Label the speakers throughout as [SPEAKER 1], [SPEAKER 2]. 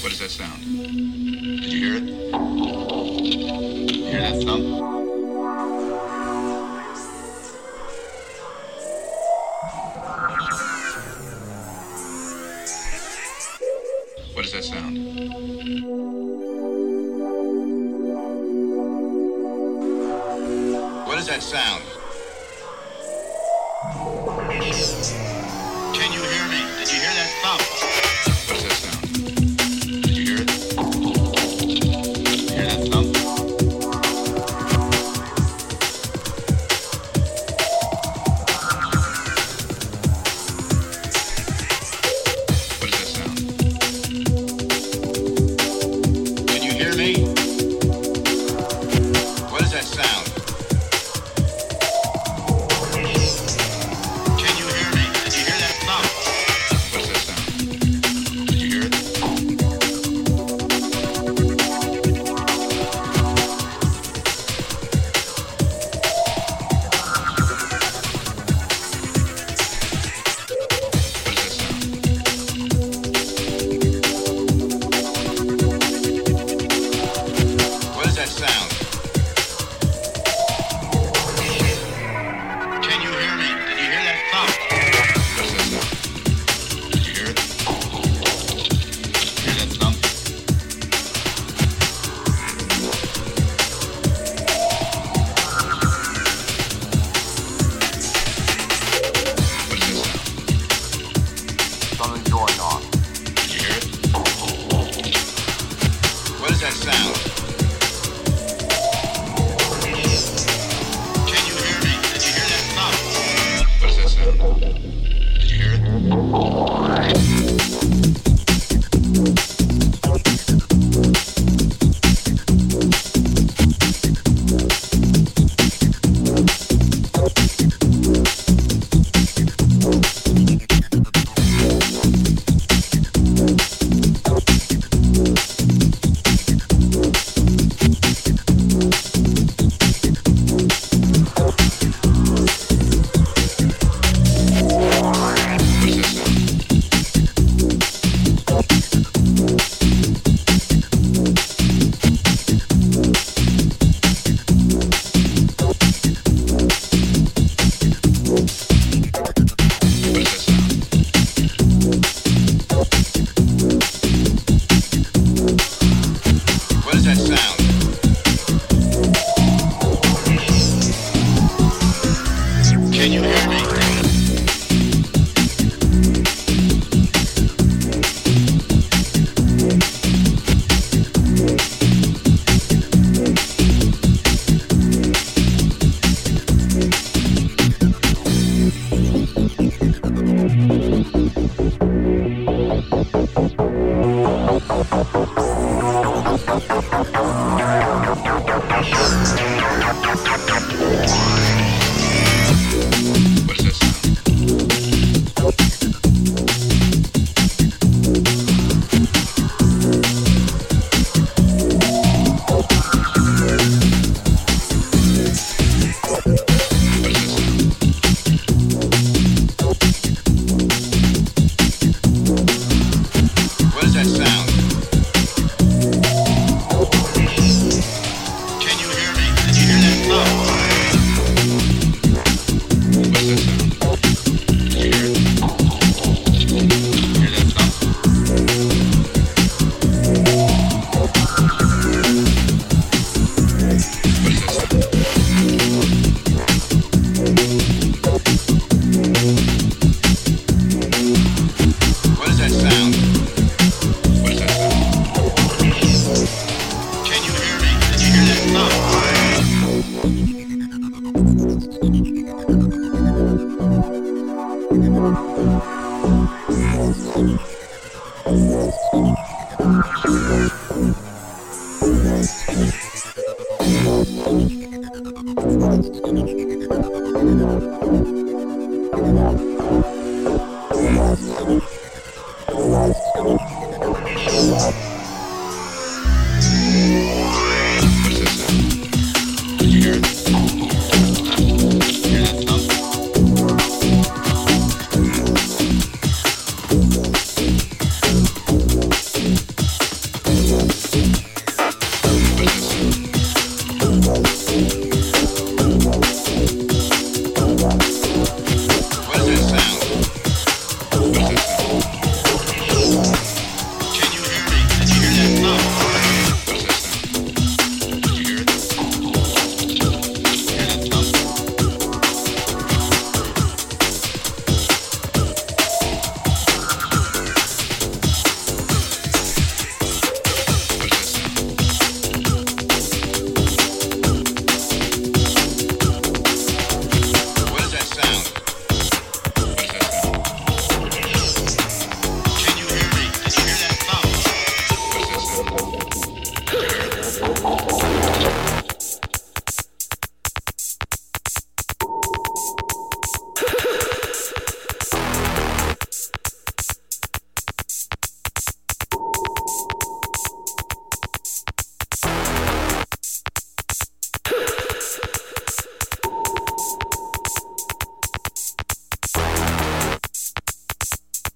[SPEAKER 1] What does that sound? Did you hear it? You hear that thump?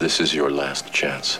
[SPEAKER 2] This is your last chance.